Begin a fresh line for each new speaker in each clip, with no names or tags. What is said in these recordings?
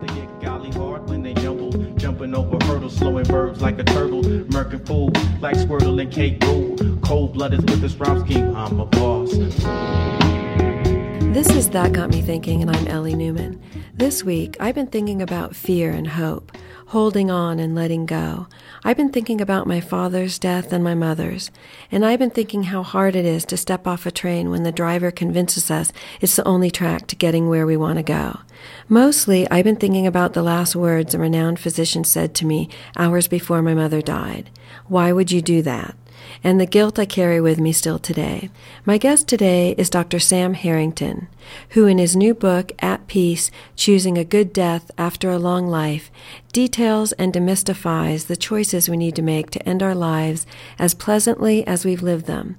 They get golly hard when they jumble, jumping over hurdles, slowing verbs like a turtle, murking fool like Squirtle and Kate Rule. Cold blooded with this rhyme I'm a boss.
This is That Got Me Thinking, and I'm Ellie Newman. This week, I've been thinking about fear and hope, holding on and letting go. I've been thinking about my father's death and my mother's, and I've been thinking how hard it is to step off a train when the driver convinces us it's the only track to getting where we want to go. Mostly, I've been thinking about the last words a renowned physician said to me hours before my mother died. Why would you do that? And the guilt I carry with me still today. My guest today is Dr. Sam Harrington, who in his new book, At Peace Choosing a Good Death After a Long Life, details and demystifies the choices we need to make to end our lives as pleasantly as we've lived them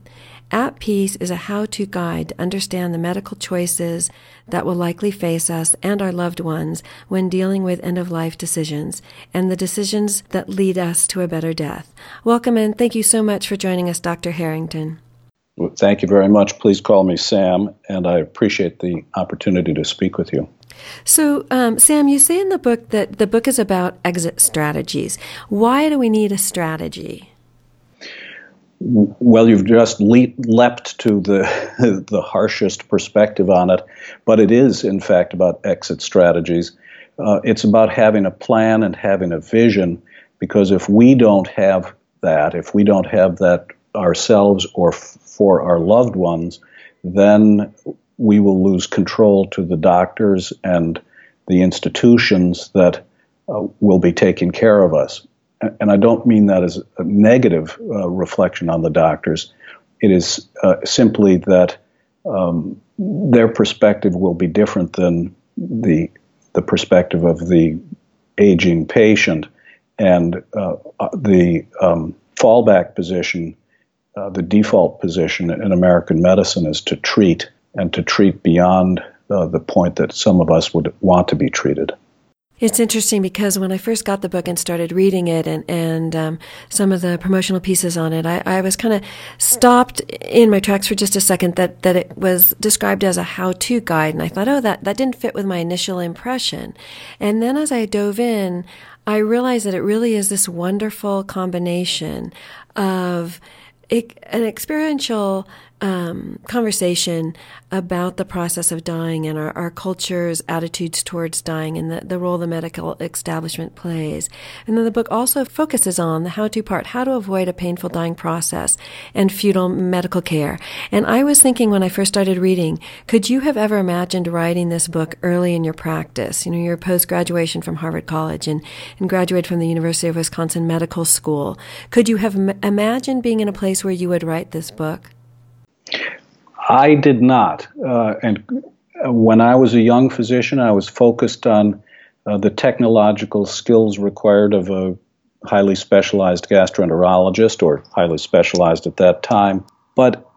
at Peace is a how to guide to understand the medical choices that will likely face us and our loved ones when dealing with end of life decisions and the decisions that lead us to a better death. Welcome and thank you so much for joining us, Dr. Harrington.
Well, thank you very much. Please call me Sam, and I appreciate the opportunity to speak with you.
So, um, Sam, you say in the book that the book is about exit strategies. Why do we need a strategy?
Well, you've just le- leapt to the the harshest perspective on it, but it is in fact about exit strategies. Uh, it's about having a plan and having a vision, because if we don't have that, if we don't have that ourselves or f- for our loved ones, then we will lose control to the doctors and the institutions that uh, will be taking care of us and I don't mean that as a negative uh, reflection on the doctors. It is uh, simply that um, their perspective will be different than the the perspective of the aging patient, and uh, the um, fallback position, uh, the default position in American medicine is to treat and to treat beyond uh, the point that some of us would want to be treated.
It's interesting because when I first got the book and started reading it and, and um, some of the promotional pieces on it, I, I was kind of stopped in my tracks for just a second that, that it was described as a how to guide. And I thought, oh, that, that didn't fit with my initial impression. And then as I dove in, I realized that it really is this wonderful combination of an experiential um, conversation about the process of dying and our, our culture's attitudes towards dying and the, the role the medical establishment plays. And then the book also focuses on the how to part, how to avoid a painful dying process and futile medical care. And I was thinking when I first started reading, could you have ever imagined writing this book early in your practice? You know, your post graduation from Harvard College and, and graduated from the University of Wisconsin Medical School. Could you have m- imagined being in a place where you would write this book?
I did not. Uh, and when I was a young physician, I was focused on uh, the technological skills required of a highly specialized gastroenterologist, or highly specialized at that time. But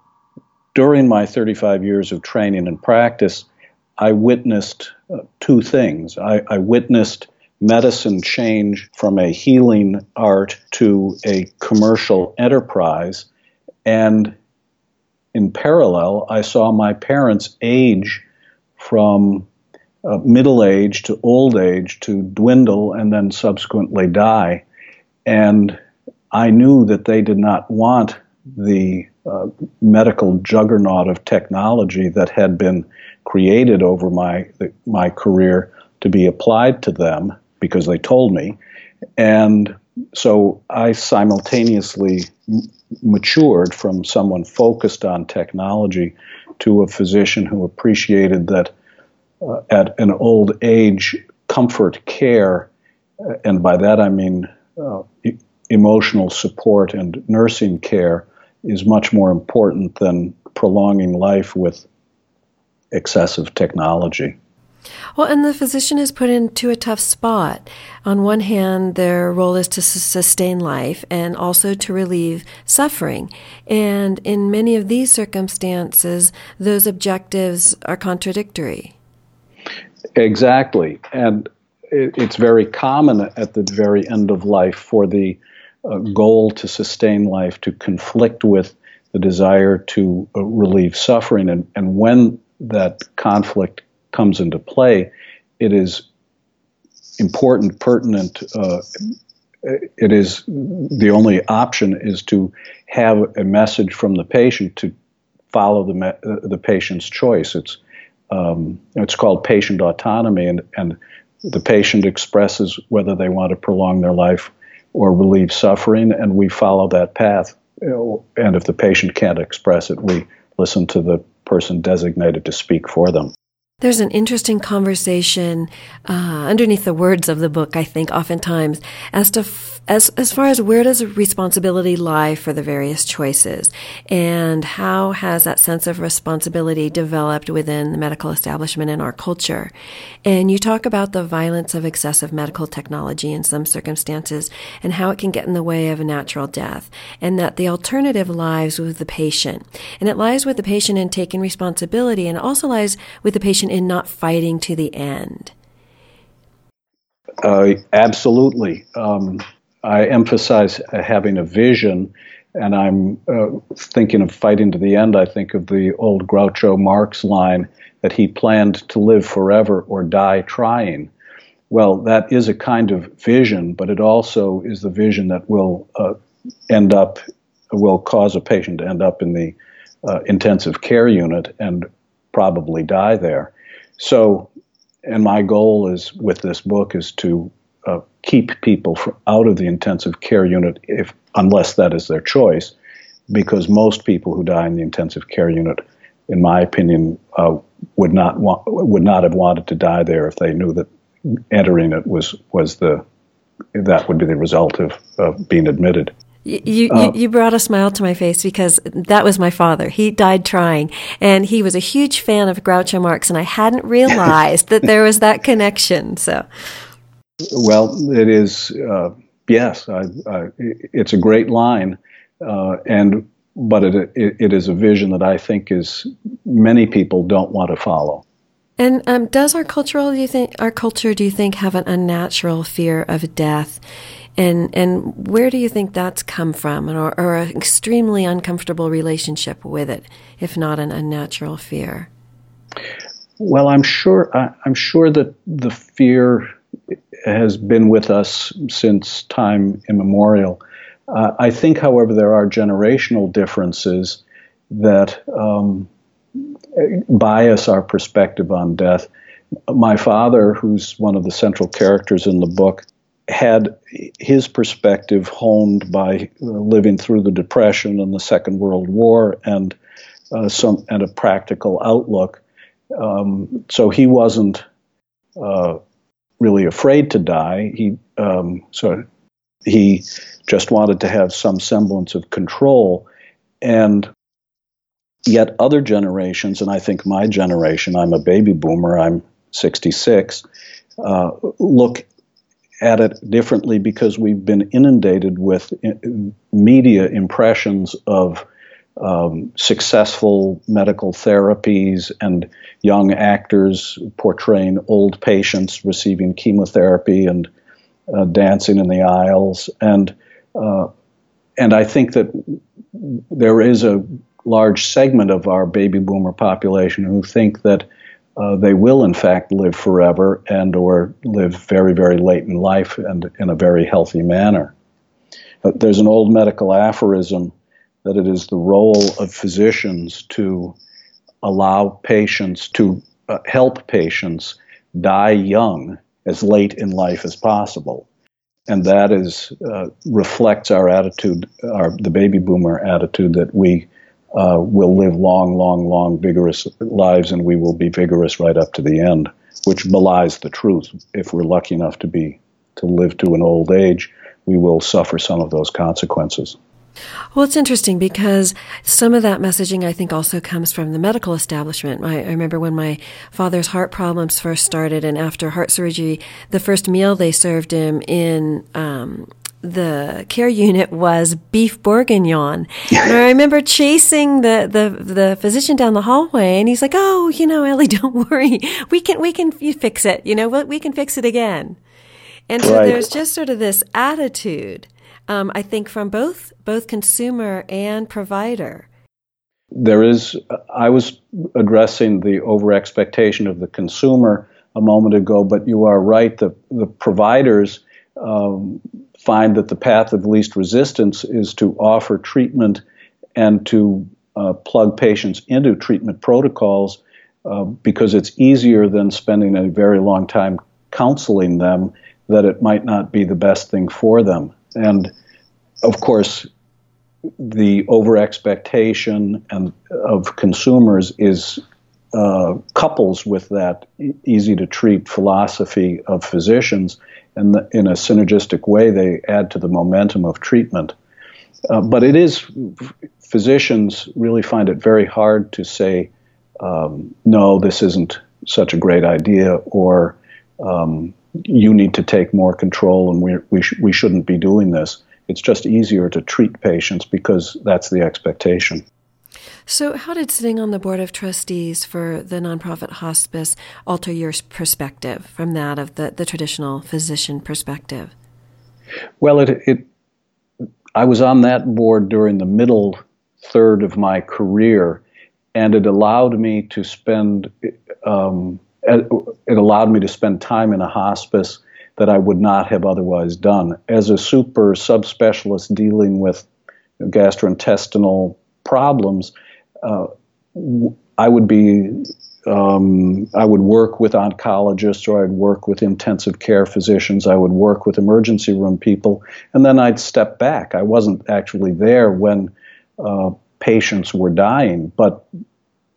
during my 35 years of training and practice, I witnessed uh, two things. I, I witnessed medicine change from a healing art to a commercial enterprise. And in parallel, I saw my parents age from uh, middle age to old age to dwindle and then subsequently die. And I knew that they did not want the uh, medical juggernaut of technology that had been created over my my career to be applied to them because they told me. And so I simultaneously matured from someone focused on technology to a physician who appreciated that uh, at an old age, comfort care, uh, and by that I mean uh, e- emotional support and nursing care, is much more important than prolonging life with excessive technology.
Well, and the physician is put into a tough spot. On one hand, their role is to sustain life and also to relieve suffering. And in many of these circumstances, those objectives are contradictory.
Exactly. And it's very common at the very end of life for the uh, goal to sustain life to conflict with the desire to uh, relieve suffering. And, and when that conflict comes into play, it is important, pertinent. Uh, it is the only option is to have a message from the patient to follow the me- the patient's choice. It's um, it's called patient autonomy, and and the patient expresses whether they want to prolong their life or relieve suffering, and we follow that path. And if the patient can't express it, we listen to the person designated to speak for them.
There's an interesting conversation uh, underneath the words of the book, I think, oftentimes, as to as as far as where does responsibility lie for the various choices, and how has that sense of responsibility developed within the medical establishment in our culture? And you talk about the violence of excessive medical technology in some circumstances, and how it can get in the way of a natural death, and that the alternative lies with the patient, and it lies with the patient in taking responsibility, and also lies with the patient in not fighting to the end.
Uh, absolutely. Um, I emphasize having a vision, and I'm uh, thinking of fighting to the end. I think of the old Groucho Marx line that he planned to live forever or die trying. Well, that is a kind of vision, but it also is the vision that will uh, end up, will cause a patient to end up in the uh, intensive care unit and probably die there. So, and my goal is with this book is to uh, keep people out of the intensive care unit if unless that is their choice, because most people who die in the intensive care unit, in my opinion, uh, would not want, would not have wanted to die there if they knew that entering it was was the that would be the result of, of being admitted.
You, you, uh, you, brought a smile to my face because that was my father. He died trying, and he was a huge fan of Groucho Marx, and I hadn't realized that there was that connection. So,
well, it is. Uh, yes, I, I, it's a great line, uh, and but it, it, it is a vision that I think is many people don't want to follow.
And um, does our cultural, do you think, our culture, do you think, have an unnatural fear of death? And and where do you think that's come from, or, or an extremely uncomfortable relationship with it, if not an unnatural fear?
Well, I'm sure. I, I'm sure that the fear has been with us since time immemorial. Uh, I think, however, there are generational differences that um, bias our perspective on death. My father, who's one of the central characters in the book, had his perspective honed by living through the Depression and the Second World War and uh, some and a practical outlook. Um, so he wasn't uh, really afraid to die. He um, so he just wanted to have some semblance of control, and yet other generations, and I think my generation, I'm a baby boomer, I'm 66, uh, look at it differently because we've been inundated with uh, media impressions of um, successful medical therapies and young actors portraying old patients receiving chemotherapy and uh, dancing in the aisles. And, uh, and I think that there is a large segment of our baby boomer population who think that uh, they will in fact live forever and or live very very late in life and in a very healthy manner but there's an old medical aphorism that it is the role of physicians to allow patients to uh, help patients die young as late in life as possible. And that is uh, reflects our attitude our the baby boomer attitude that we uh, will live long long long vigorous lives and we will be vigorous right up to the end which belies the truth. If we're lucky enough to be to live to an old age we will suffer some of those consequences
well, it's interesting because some of that messaging I think also comes from the medical establishment. I, I, remember when my father's heart problems first started, and after heart surgery, the first meal they served him in um, the care unit was beef bourguignon. and I remember chasing the, the, the physician down the hallway and he's like, Oh, you know, Ellie, don't worry. We can, we can fix it. You know, we can fix it again. And so right. there's just sort of this attitude um, I think from both both consumer and provider.
There is. I was addressing the over expectation of the consumer a moment ago, but you are right. The, the providers um, find that the path of least resistance is to offer treatment and to uh, plug patients into treatment protocols uh, because it's easier than spending a very long time counseling them that it might not be the best thing for them. And of course, the over expectation and of consumers is uh, couples with that easy to treat philosophy of physicians, and the, in a synergistic way, they add to the momentum of treatment. Uh, but it is physicians really find it very hard to say, um, no, this isn't such a great idea, or um, you need to take more control, and we we, sh- we shouldn't be doing this. It's just easier to treat patients because that's the expectation.
So, how did sitting on the board of trustees for the nonprofit hospice alter your perspective from that of the, the traditional physician perspective?
Well, it, it, I was on that board during the middle third of my career, and it allowed me to spend um, it allowed me to spend time in a hospice that I would not have otherwise done. As a super subspecialist dealing with gastrointestinal problems, uh, I would be um, I would work with oncologists or I'd work with intensive care physicians. I would work with emergency room people, and then I'd step back. I wasn't actually there when uh, patients were dying, but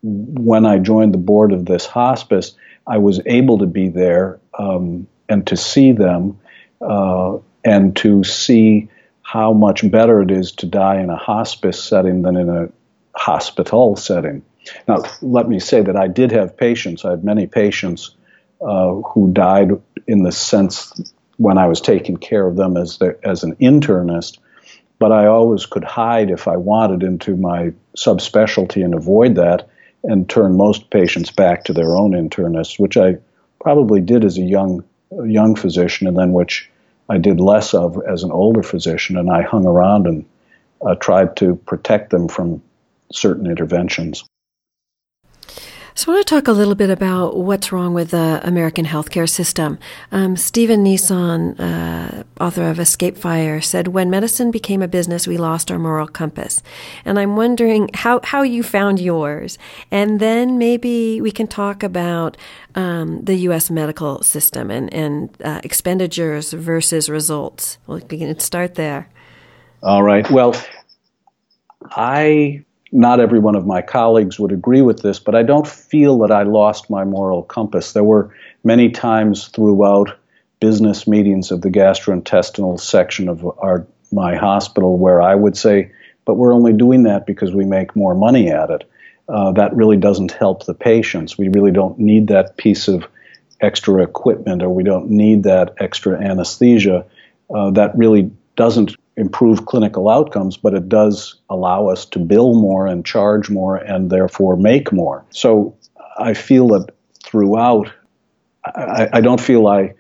when I joined the board of this hospice, I was able to be there um, and to see them uh, and to see how much better it is to die in a hospice setting than in a hospital setting. Now, let me say that I did have patients. I had many patients uh, who died in the sense when I was taking care of them as the, as an internist, but I always could hide if I wanted into my subspecialty and avoid that, and turn most patients back to their own internists, which I probably did as a young young physician, and then which I did less of as an older physician, and I hung around and uh, tried to protect them from certain interventions.
So, I want to talk a little bit about what's wrong with the American healthcare system. Um, Steven Nissen, uh, author of Escape Fire, said, When medicine became a business, we lost our moral compass. And I'm wondering how, how you found yours. And then maybe we can talk about um, the U.S. medical system and, and uh, expenditures versus results. Well, we can start there.
All right. Well, I not every one of my colleagues would agree with this, but I don't feel that I lost my moral compass. There were many times throughout business meetings of the gastrointestinal section of our my hospital where I would say, but we're only doing that because we make more money at it. Uh, that really doesn't help the patients. We really don't need that piece of extra equipment or we don't need that extra anesthesia. Uh, that really doesn't improve clinical outcomes, but it does allow us to bill more and charge more and therefore make more. So I feel that throughout, I, I don't feel I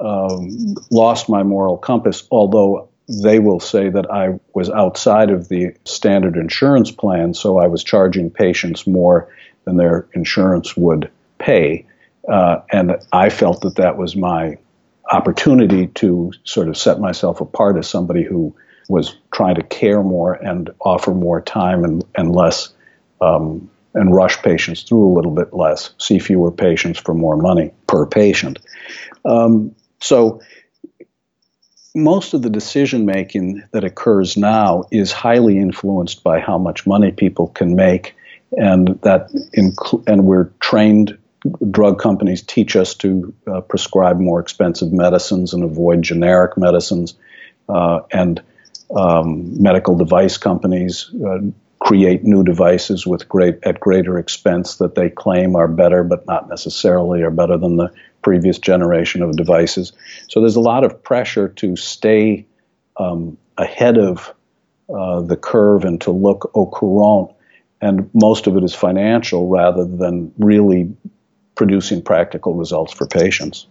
um, lost my moral compass, although they will say that I was outside of the standard insurance plan, so I was charging patients more than their insurance would pay. Uh, and I felt that that was my opportunity to sort of set myself apart as somebody who was trying to care more and offer more time and, and less um, and rush patients through a little bit less, see fewer patients for more money per patient. Um, so most of the decision making that occurs now is highly influenced by how much money people can make, and that inc- and we're trained drug companies teach us to uh, prescribe more expensive medicines and avoid generic medicines. Uh, and um, medical device companies uh, create new devices with great at greater expense that they claim are better, but not necessarily are better than the previous generation of devices. So there's a lot of pressure to stay um, ahead of uh, the curve and to look au courant, and most of it is financial rather than really producing practical results for patients.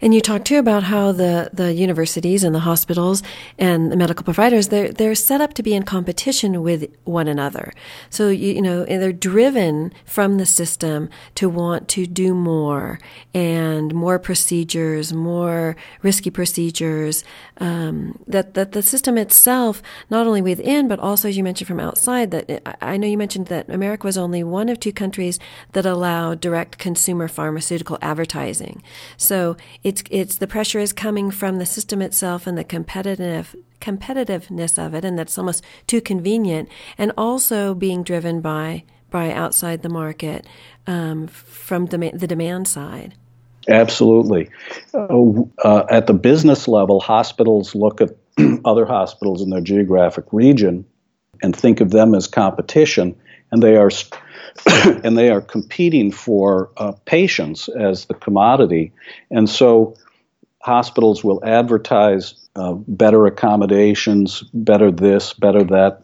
And you talked too about how the, the universities and the hospitals and the medical providers they're they're set up to be in competition with one another. So you, you know they're driven from the system to want to do more and more procedures, more risky procedures. Um, that that the system itself, not only within but also as you mentioned from outside. That I know you mentioned that America was only one of two countries that allowed direct consumer pharmaceutical advertising. So it's it's the pressure is coming from the system itself and the competitive competitiveness of it, and that's almost too convenient, and also being driven by by outside the market um, from the demand side.
Absolutely. Uh, uh, at the business level, hospitals look at other hospitals in their geographic region and think of them as competition, and they are and they are competing for uh, patients as the commodity. And so hospitals will advertise uh, better accommodations, better this, better that,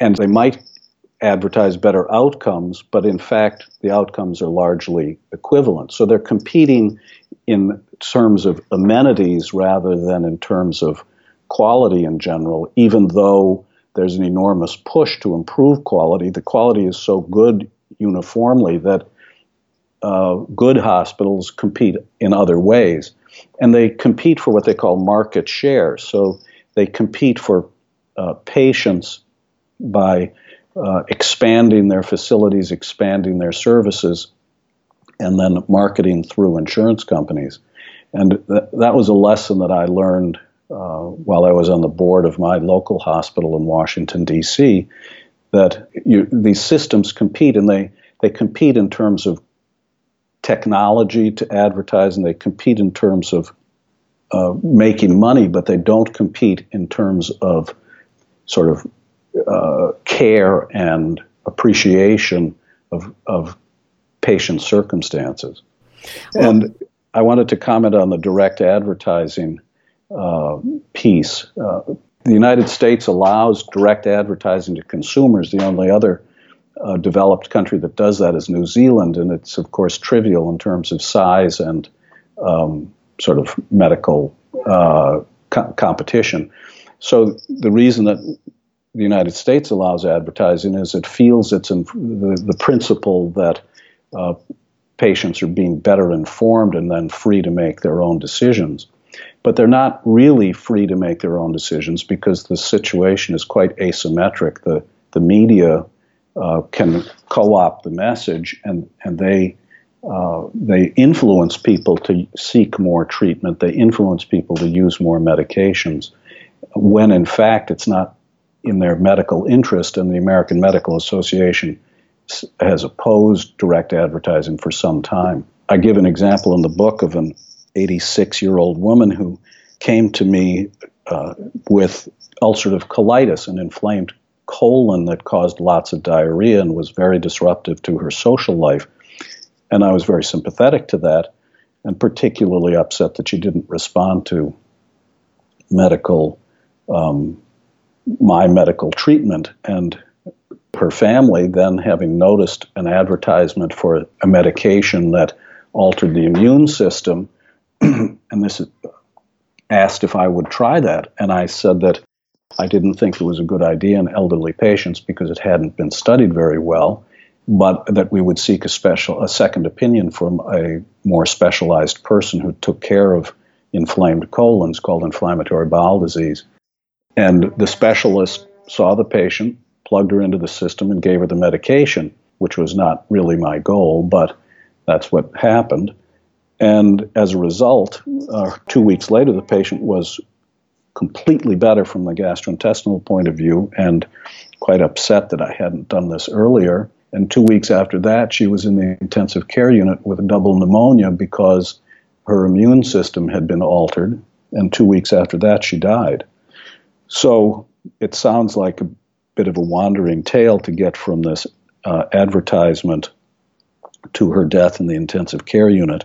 and they might advertise better outcomes, but in fact, the outcomes are largely equivalent. So they're competing in terms of amenities rather than in terms of quality in general, even though there's an enormous push to improve quality. The quality is so good uniformly that uh, good hospitals compete in other ways. And they compete for what they call market share. So they compete for uh, patients by uh, expanding their facilities, expanding their services, and then marketing through insurance companies. And th- that was a lesson that I learned uh, while I was on the board of my local hospital in Washington, D.C., that you, these systems compete and they, they compete in terms of technology to advertise and they compete in terms of uh, making money, but they don't compete in terms of sort of uh, care and appreciation of, of patient circumstances. Well, and I wanted to comment on the direct advertising uh, piece. The United States allows direct advertising to consumers. The only other uh, developed country that does that is New Zealand, and it's of course trivial in terms of size and um, sort of medical uh, co- competition. So the reason that the United States allows advertising is it feels it's in the, the principle that uh, patients are being better informed and then free to make their own decisions. But they're not really free to make their own decisions because the situation is quite asymmetric. The, the media uh, can co-opt the message, and and they uh, they influence people to seek more treatment. They influence people to use more medications, when in fact it's not in their medical interest. And the American Medical Association has opposed direct advertising for some time. I give an example in the book of an 86 year old woman who came to me uh, with ulcerative colitis, an inflamed colon that caused lots of diarrhea and was very disruptive to her social life. And I was very sympathetic to that and particularly upset that she didn't respond to medical, um, my medical treatment. And her family, then having noticed an advertisement for a medication that altered the immune system, and this asked if I would try that. And I said that I didn't think it was a good idea in elderly patients because it hadn't been studied very well, but that we would seek a special, a second opinion from a more specialized person who took care of inflamed colons called inflammatory bowel disease. And the specialist saw the patient, plugged her into the system, and gave her the medication, which was not really my goal, but that's what happened. And as a result, uh, two weeks later, the patient was completely better from the gastrointestinal point of view and quite upset that I hadn't done this earlier. And two weeks after that, she was in the intensive care unit with double pneumonia because her immune system had been altered. And two weeks after that, she died. So it sounds like a bit of a wandering tale to get from this uh, advertisement to her death in the intensive care unit,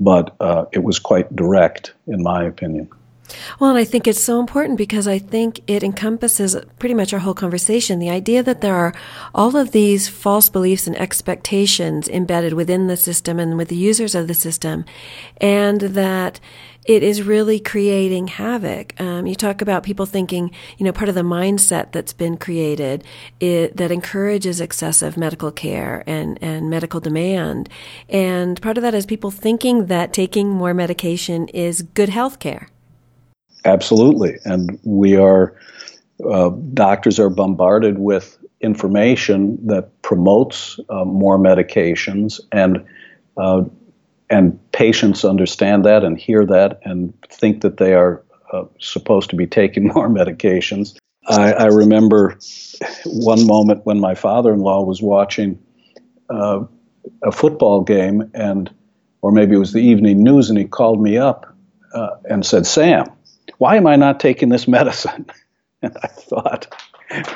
but uh, it was quite direct, in my opinion.
Well, and I think it's so important because I think it encompasses pretty much our whole conversation. The idea that there are all of these false beliefs and expectations embedded within the system and with the users of the system, and that it is really creating havoc. Um, you talk about people thinking, you know, part of the mindset that's been created it, that encourages excessive medical care and, and medical demand. And part of that is people thinking that taking more medication is good health care.
Absolutely. And we are, uh, doctors are bombarded with information that promotes uh, more medications and uh, and patients understand that and hear that and think that they are uh, supposed to be taking more medications. I, I, remember one moment when my father-in-law was watching uh, a football game and or maybe it was the evening news and he called me up uh, and said, "Sam, why am I not taking this medicine? And I thought,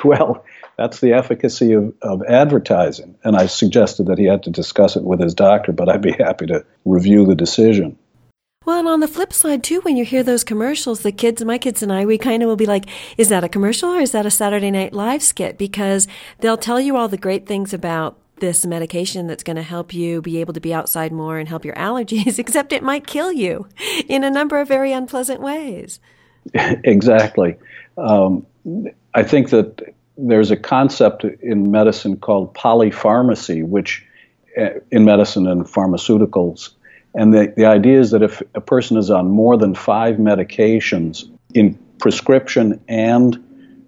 well, that's the efficacy of, of advertising. And I suggested that he had to discuss it with his doctor, but I'd be happy to review the decision.
Well, and on the flip side, too, when you hear those commercials, the kids, my kids and I, we kind of will be like, is that a commercial or is that a Saturday Night Live skit? Because they'll tell you all the great things about this medication that's going to help you be able to be outside more and help your allergies, except it might kill you in a number of very unpleasant ways.
exactly. Um, I think that there's a concept in medicine called polypharmacy, which uh, in medicine and pharmaceuticals. And the, the idea is that if a person is on more than five medications in prescription and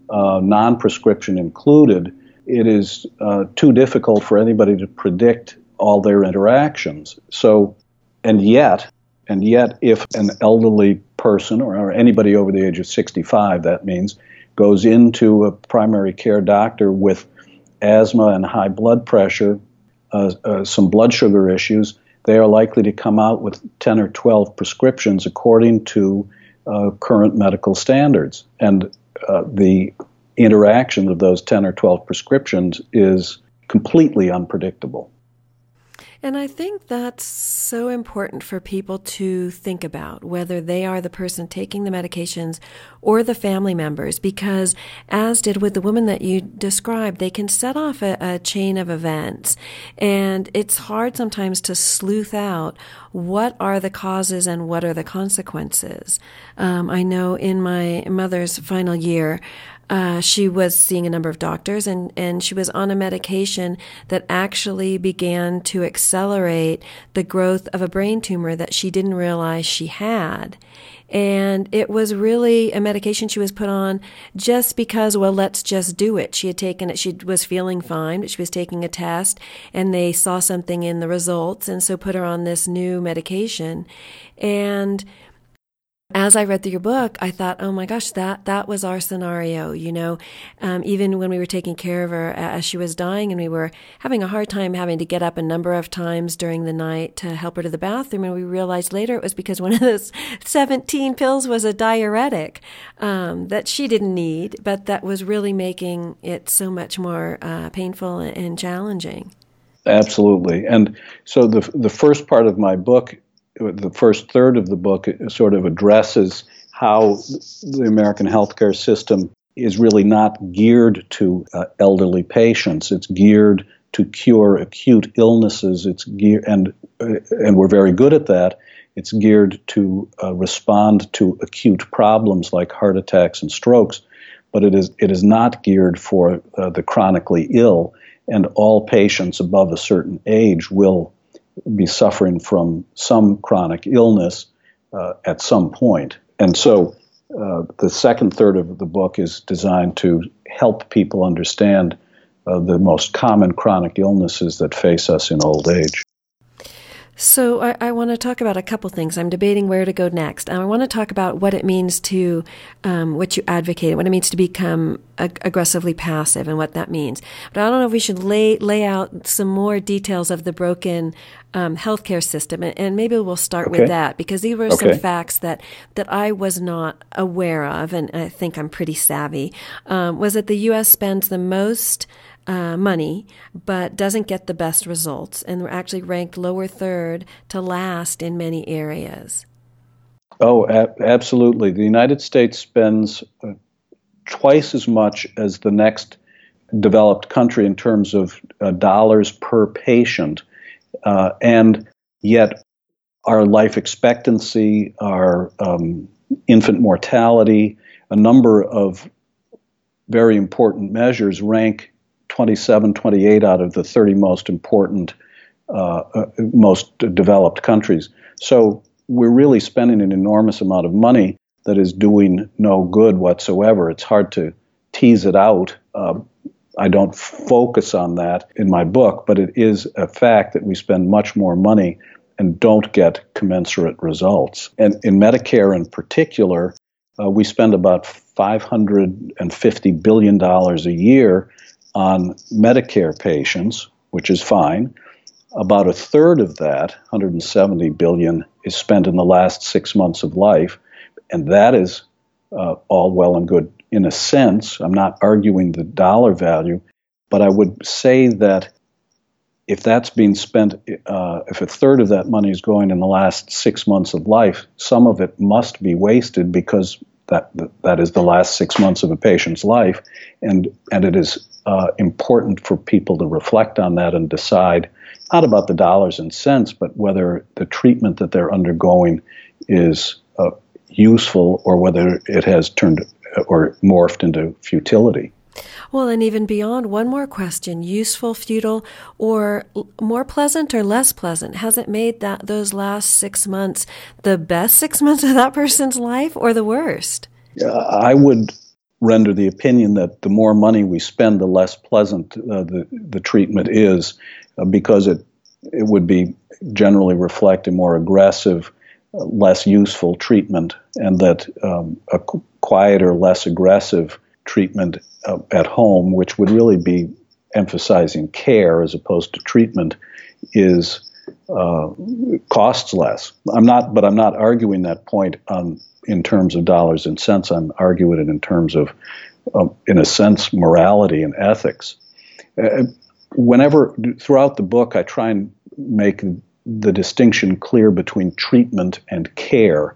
uh, non prescription included, it is uh, too difficult for anybody to predict all their interactions. So, and yet, and yet, if an elderly person or, or anybody over the age of 65, that means, goes into a primary care doctor with asthma and high blood pressure, uh, uh, some blood sugar issues, they are likely to come out with 10 or 12 prescriptions according to uh, current medical standards. And uh, the interaction of those 10 or 12 prescriptions is completely unpredictable.
And I think that's so important for people to think about, whether they are the person taking the medications or the family members, because as did with the woman that you described, they can set off a, a chain of events. And it's hard sometimes to sleuth out what are the causes and what are the consequences. Um, I know in my mother's final year, uh, she was seeing a number of doctors and, and she was on a medication that actually began to accelerate the growth of a brain tumor that she didn't realize she had. And it was really a medication she was put on just because, well, let's just do it. She had taken it, she was feeling fine, but she was taking a test and they saw something in the results and so put her on this new medication. And as I read through your book, I thought, oh my gosh, that, that was our scenario. You know, um, even when we were taking care of her as she was dying and we were having a hard time having to get up a number of times during the night to help her to the bathroom. And we realized later it was because one of those 17 pills was a diuretic um, that she didn't need, but that was really making it so much more uh, painful and challenging.
Absolutely. And so the, the first part of my book the first third of the book sort of addresses how the American healthcare system is really not geared to uh, elderly patients. It's geared to cure acute illnesses. It's geared, and uh, and we're very good at that. It's geared to uh, respond to acute problems like heart attacks and strokes, but it is it is not geared for uh, the chronically ill. And all patients above a certain age will be suffering from some chronic illness uh, at some point. And so uh, the second third of the book is designed to help people understand uh, the most common chronic illnesses that face us in old age.
So I, I want to talk about a couple things. I'm debating where to go next. I want to talk about what it means to um, what you advocate, what it means to become ag- aggressively passive, and what that means. But I don't know if we should lay lay out some more details of the broken um, healthcare system, and, and, maybe we'll start okay. with that because these were okay. some facts that that I was not aware of, and I think I'm pretty savvy. Um, was that the U.S. spends the most uh, money, but doesn't get the best results, and we're actually ranked lower third to last in many areas.
Oh, a- absolutely. The United States spends uh, twice as much as the next developed country in terms of uh, dollars per patient, uh, and yet our life expectancy, our um, infant mortality, a number of very important measures rank 27, 28 out of the 30 most important, uh, uh, most developed countries. So we're really spending an enormous amount of money that is doing no good whatsoever. It's hard to tease it out. Uh, I don't focus on that in my book, but it is a fact that we spend much more money and don't get commensurate results. And in Medicare in particular, uh, we spend about $550 billion a year on Medicare patients, which is fine. About a third of that, 170 billion, is spent in the last six months of life, and that is uh, all well and good in a sense. I'm not arguing the dollar value, but I would say that if that's being spent, uh, if a third of that money is going in the last six months of life, some of it must be wasted because that that is the last six months of a patient's life, and and it is uh, important for people to reflect on that and decide not about the dollars and cents, but whether the treatment that they're undergoing is uh, useful or whether it has turned or morphed into futility.
Well, and even beyond, one more question useful, futile, or more pleasant or less pleasant? Has it made that those last six months the best six months of that person's life or the worst?
I would render the opinion that the more money we spend, the less pleasant uh, the, the treatment is, uh, because it, it would be generally reflect a more aggressive, uh, less useful treatment, and that um, a quieter, less aggressive treatment uh, at home, which would really be emphasizing care as opposed to treatment, is uh, costs less. I'm not, but I'm not arguing that point on in terms of dollars and cents. I'm arguing it in terms of, um, in a sense, morality and ethics. Uh, whenever throughout the book, I try and make the distinction clear between treatment and care.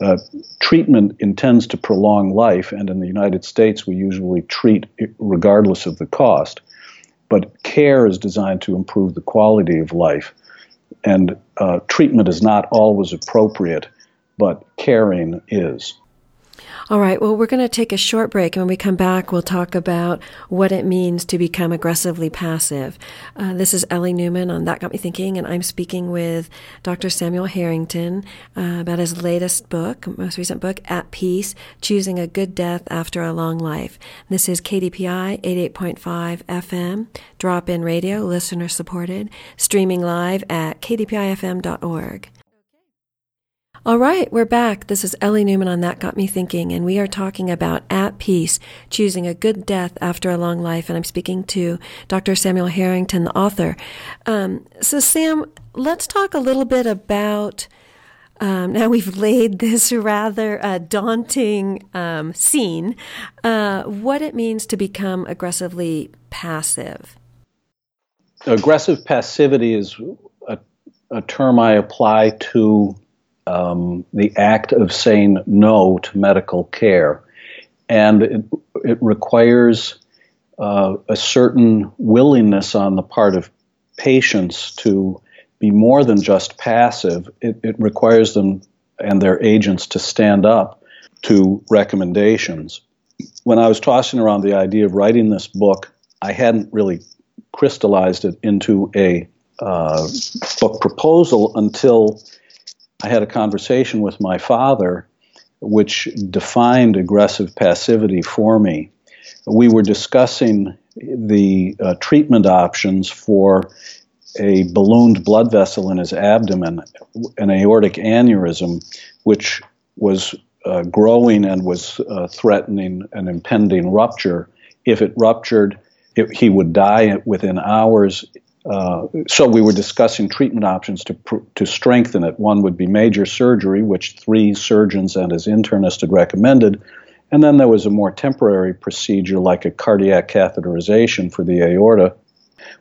Uh, treatment intends to prolong life, and in the United States, we usually treat regardless of the cost. But care is designed to improve the quality of life, and uh, treatment is not always appropriate, but caring is.
All right, well, we're going to take a short break. And when we come back, we'll talk about what it means to become aggressively passive. Uh, this is Ellie Newman on That Got Me Thinking, and I'm speaking with Dr. Samuel Harrington uh, about his latest book, most recent book, At Peace Choosing a Good Death After a Long Life. This is KDPI 88.5 FM, drop in radio, listener supported, streaming live at kdpifm.org. All right, we're back. This is Ellie Newman on That Got Me Thinking, and we are talking about At Peace, choosing a good death after a long life. And I'm speaking to Dr. Samuel Harrington, the author. Um, so, Sam, let's talk a little bit about. Um, now we've laid this rather uh, daunting um, scene. Uh, what it means to become aggressively passive.
Aggressive passivity is a, a term I apply to um, the act of saying no to medical care. And it, it requires uh, a certain willingness on the part of patients to be more than just passive. It, it requires them and their agents to stand up to recommendations. When I was tossing around the idea of writing this book, I hadn't really crystallized it into a uh, book proposal until I had a conversation with my father, which defined aggressive passivity for me. We were discussing the uh, treatment options for a ballooned blood vessel in his abdomen, an aortic aneurysm, which was uh, growing and was uh, threatening an impending rupture. If it ruptured, it, he would die within hours. Uh, so we were discussing treatment options to to strengthen it. One would be major surgery, which three surgeons and his internist had recommended, and then there was a more temporary procedure like a cardiac catheterization for the aorta,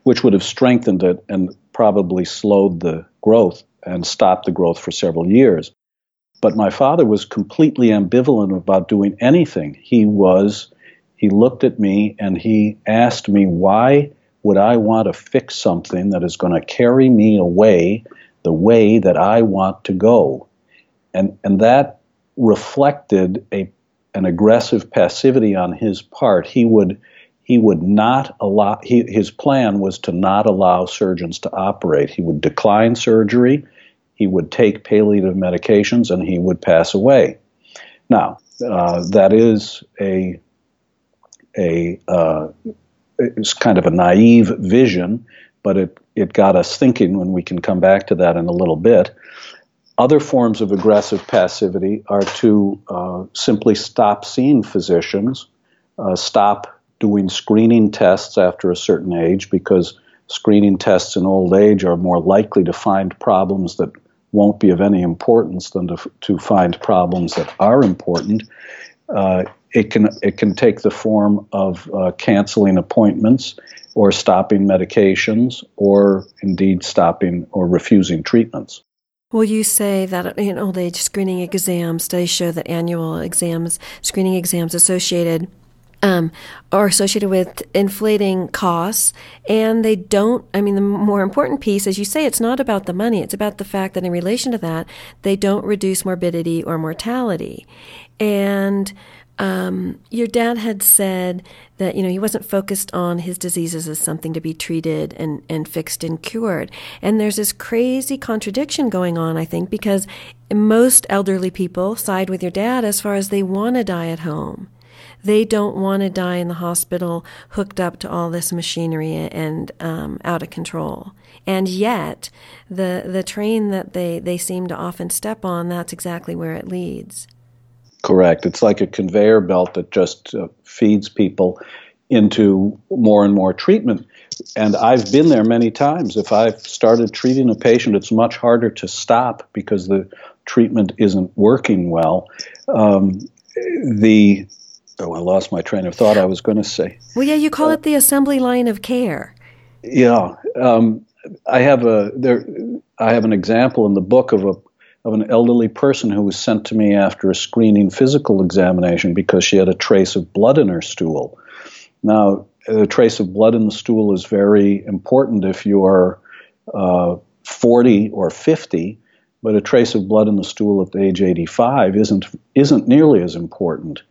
which would have strengthened it and probably slowed the growth and stopped the growth for several years. But my father was completely ambivalent about doing anything. He was, he looked at me and he asked me, why would I want to fix something that is going to carry me away the way that I want to go? And, and that reflected a, an aggressive passivity on his part. He would, he would not allow, he, his plan was to not allow surgeons to operate. He would decline surgery he would take palliative medications and he would pass away. Now, uh, that is a a uh, it's kind of a naive vision, but it it got us thinking. When we can come back to that in a little bit. Other forms of aggressive passivity are to uh, simply stop seeing physicians, uh, stop doing screening tests after a certain age because screening tests in old age are more likely to find problems that won't be of any importance than to, to find problems that are important. Uh, it can it can take the form of uh, canceling appointments or stopping medications or indeed stopping or refusing treatments.
Will you say that in old age screening exams, studies show that annual exams, screening exams associated um, are associated with inflating costs. And they don't, I mean, the more important piece, as you say, it's not about the money. It's about the fact that in relation to that, they don't reduce morbidity or mortality. And um, your dad had said that you know he wasn't focused on his diseases as something to be treated and, and fixed and cured. And there's this crazy contradiction going on, I think, because most elderly people side with your dad as far as they want to die at home. They don't want to die in the hospital hooked up to all this machinery and um, out of control. And yet, the, the train that they, they seem to often step on, that's exactly where it leads.
Correct. It's like a conveyor belt that just uh, feeds people into more and more treatment. And I've been there many times. If I've started treating a patient, it's much harder to stop because the treatment isn't working well. Um, the Oh, I lost my train of thought. I was going to say.
Well, yeah, you call uh, it the assembly line of care.
Yeah, um, I have a there. I have an example in the book of a of an elderly person who was sent to me after a screening physical examination because she had a trace of blood in her stool. Now, a trace of blood in the stool is very important if you are uh, 40 or 50, but a trace of blood in the stool at age 85 isn't isn't nearly as important.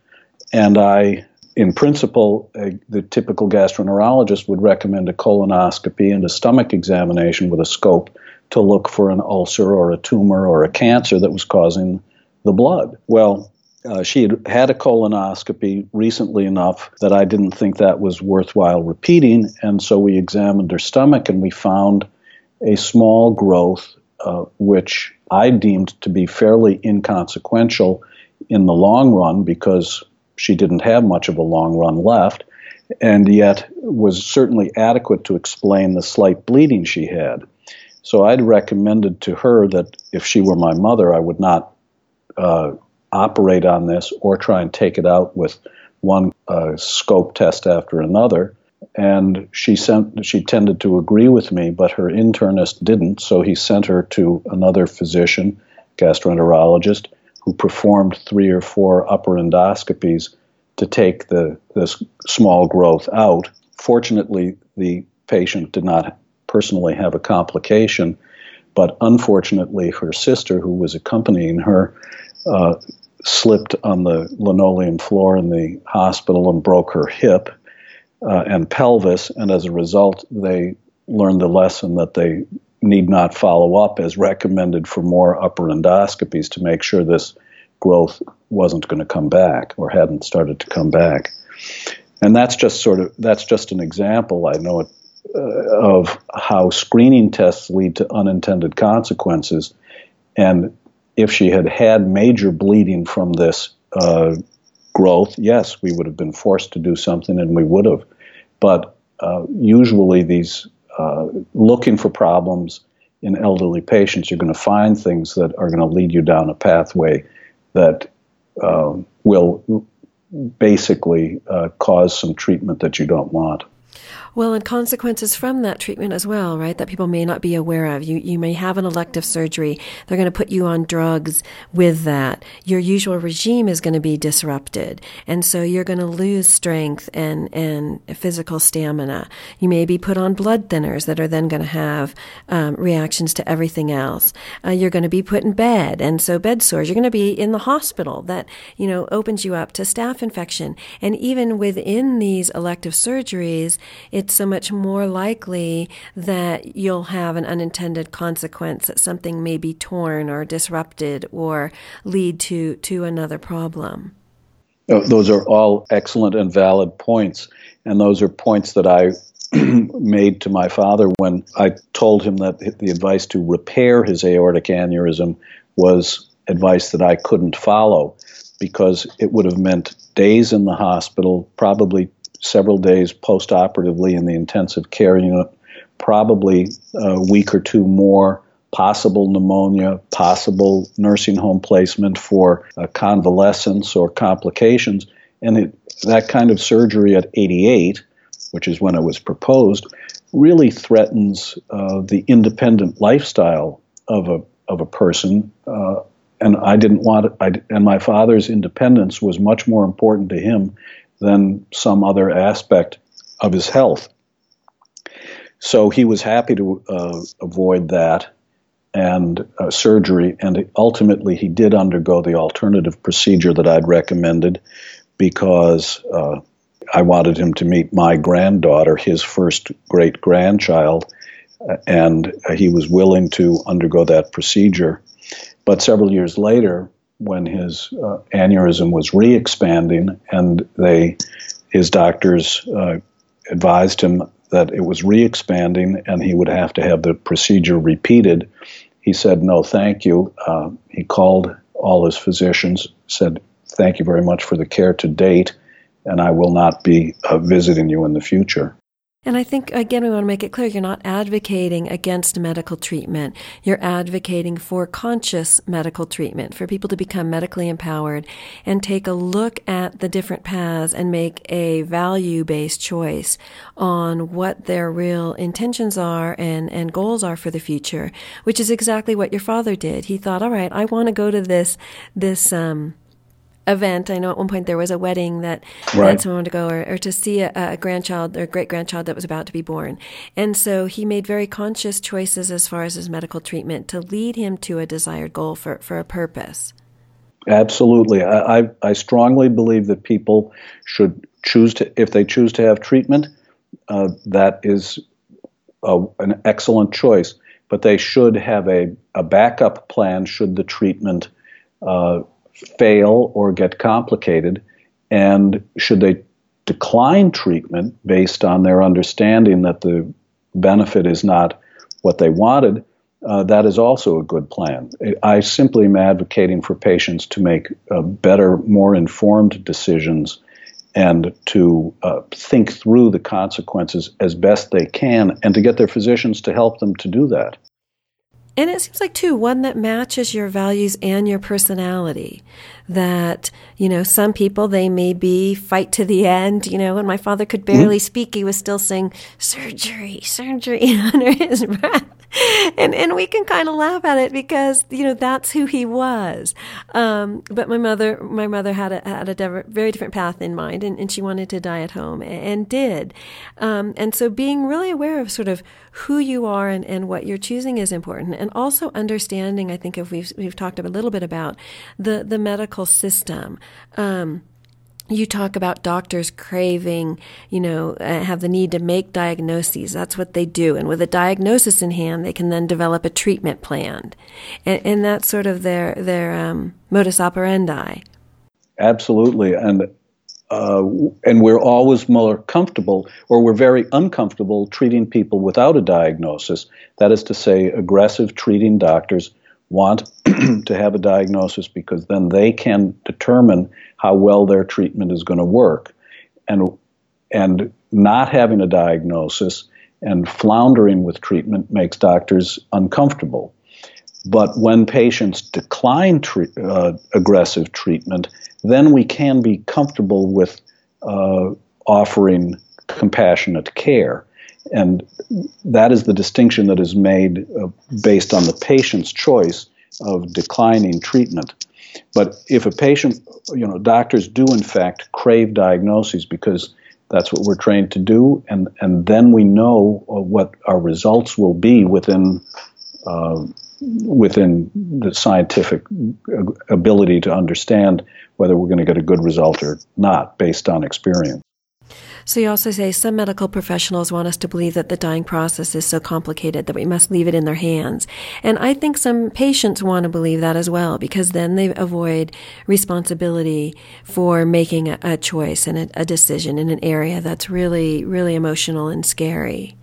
And I, in principle, a, the typical gastroenterologist would recommend a colonoscopy and a stomach examination with a scope to look for an ulcer or a tumor or a cancer that was causing the blood. Well, uh, she had had a colonoscopy recently enough that I didn't think that was worthwhile repeating, and so we examined her stomach and we found a small growth, uh, which I deemed to be fairly inconsequential in the long run because she didn't have much of a long run left, and yet was certainly adequate to explain the slight bleeding she had. So I'd recommended to her that if she were my mother, I would not uh, operate on this or try and take it out with one uh, scope test after another. And she sent she tended to agree with me, but her internist didn't. So he sent her to another physician, gastroenterologist, who performed three or four upper endoscopies to take the this small growth out. Fortunately, the patient did not personally have a complication, but unfortunately, her sister, who was accompanying her, uh, slipped on the linoleum floor in the hospital and broke her hip uh, and pelvis, and as a result, they learned the lesson that they need not follow up as recommended for more upper endoscopies to make sure this growth wasn't going to come back or hadn't started to come back. And that's just sort of that's just an example. I know it of how screening tests lead to unintended consequences. And if she had had major bleeding from this uh, growth, yes, we would have been forced to do something, and we would have. But uh, usually, these uh, looking for problems in elderly patients, you're going to find things that are going to lead you down a pathway that uh, will basically uh, cause some treatment that you don't want.
Well, and consequences from that treatment as well, right? That people may not be aware of. You you may have an elective surgery. They're going to put you on drugs with that. Your usual regime is going to be disrupted, and so you're going to lose strength and and physical stamina. You may be put on blood thinners that are then going to have um, reactions to everything else. Uh, you're going to be put in bed, and so bed sores. You're going to be in the hospital. That you know opens you up to staph infection, and even within these elective surgeries, it it's so much more likely that you'll have an unintended consequence that something may be torn or disrupted or lead to, to another problem.
Oh, those are all excellent and valid points. And those are points that I made to my father when I told him that the advice to repair his aortic aneurysm was advice that I couldn't follow because it would have meant days in the hospital, probably several days post-operatively in the intensive care unit, probably a week or two more, possible pneumonia, possible nursing home placement for convalescence or complications. And it, that kind of surgery at 88, which is when it was proposed, really threatens uh, the independent lifestyle of a, of a person. Uh, and I didn't want I, and my father's independence was much more important to him than some other aspect of his health. So he was happy to uh, avoid that and uh, surgery, and ultimately he did undergo the alternative procedure that I'd recommended because uh, I wanted him to meet my granddaughter, his first great grandchild, and he was willing to undergo that procedure. But several years later, when his uh, aneurysm was re-expanding, and they, his doctors uh, advised him that it was re-expanding and he would have to have the procedure repeated. He said, "No, thank you." Uh, he called all his physicians, said, "Thank you very much for the care to date, and I will not be uh, visiting you in the future."
And I think, again, we want to make it clear you're not advocating against medical treatment. You're advocating for conscious medical treatment, for people to become medically empowered and take a look at the different paths and make a value based choice on what their real intentions are and, and goals are for the future, which is exactly what your father did. He thought, all right, I want to go to this, this, um, event. I know at one point there was a wedding that right. had someone to go or, or to see a, a grandchild or great grandchild that was about to be born. And so he made very conscious choices as far as his medical treatment to lead him to a desired goal for, for a purpose.
Absolutely. I, I, I strongly believe that people should choose to, if they choose to have treatment, uh, that is a, an excellent choice. But they should have a, a backup plan should the treatment uh, fail or get complicated? And should they decline treatment based on their understanding that the benefit is not what they wanted? Uh, that is also a good plan. I simply am advocating for patients to make uh, better, more informed decisions and to uh, think through the consequences as best they can and to get their physicians to help them to do that.
And it seems like, too, one that matches your values and your personality. That, you know, some people, they may be fight to the end. You know, when my father could barely mm-hmm. speak, he was still saying, surgery, surgery under his breath. and and we can kind of laugh at it because you know that's who he was. Um, but my mother, my mother had a had a very different path in mind, and, and she wanted to die at home and, and did. Um, and so being really aware of sort of who you are and, and what you're choosing is important, and also understanding. I think if we've we've talked a little bit about the the medical system. Um, you talk about doctors craving, you know, uh, have the need to make diagnoses. That's what they do. And with a diagnosis in hand, they can then develop a treatment plan. And, and that's sort of their, their um, modus operandi.
Absolutely. And, uh, and we're always more comfortable, or we're very uncomfortable treating people without a diagnosis. That is to say, aggressive treating doctors want to have a diagnosis because then they can determine how well their treatment is going to work. And, and not having a diagnosis and floundering with treatment makes doctors uncomfortable. But when patients decline tre- uh, aggressive treatment, then we can be comfortable with uh, offering compassionate care. And that is the distinction that is made uh, based on the patient's choice of declining treatment. But if a patient, you know, doctors do in fact crave diagnoses because that's what we're trained to do, and, and then we know uh, what our results will be within uh, within the scientific ability to understand whether we're going to get a good result or not based on experience.
So you also say some medical professionals want us to believe that the dying process is so complicated that we must leave it in their hands. And I think some patients want to believe that as well because then they avoid responsibility for making a, a choice and a, a decision in an area that's really, really emotional and scary.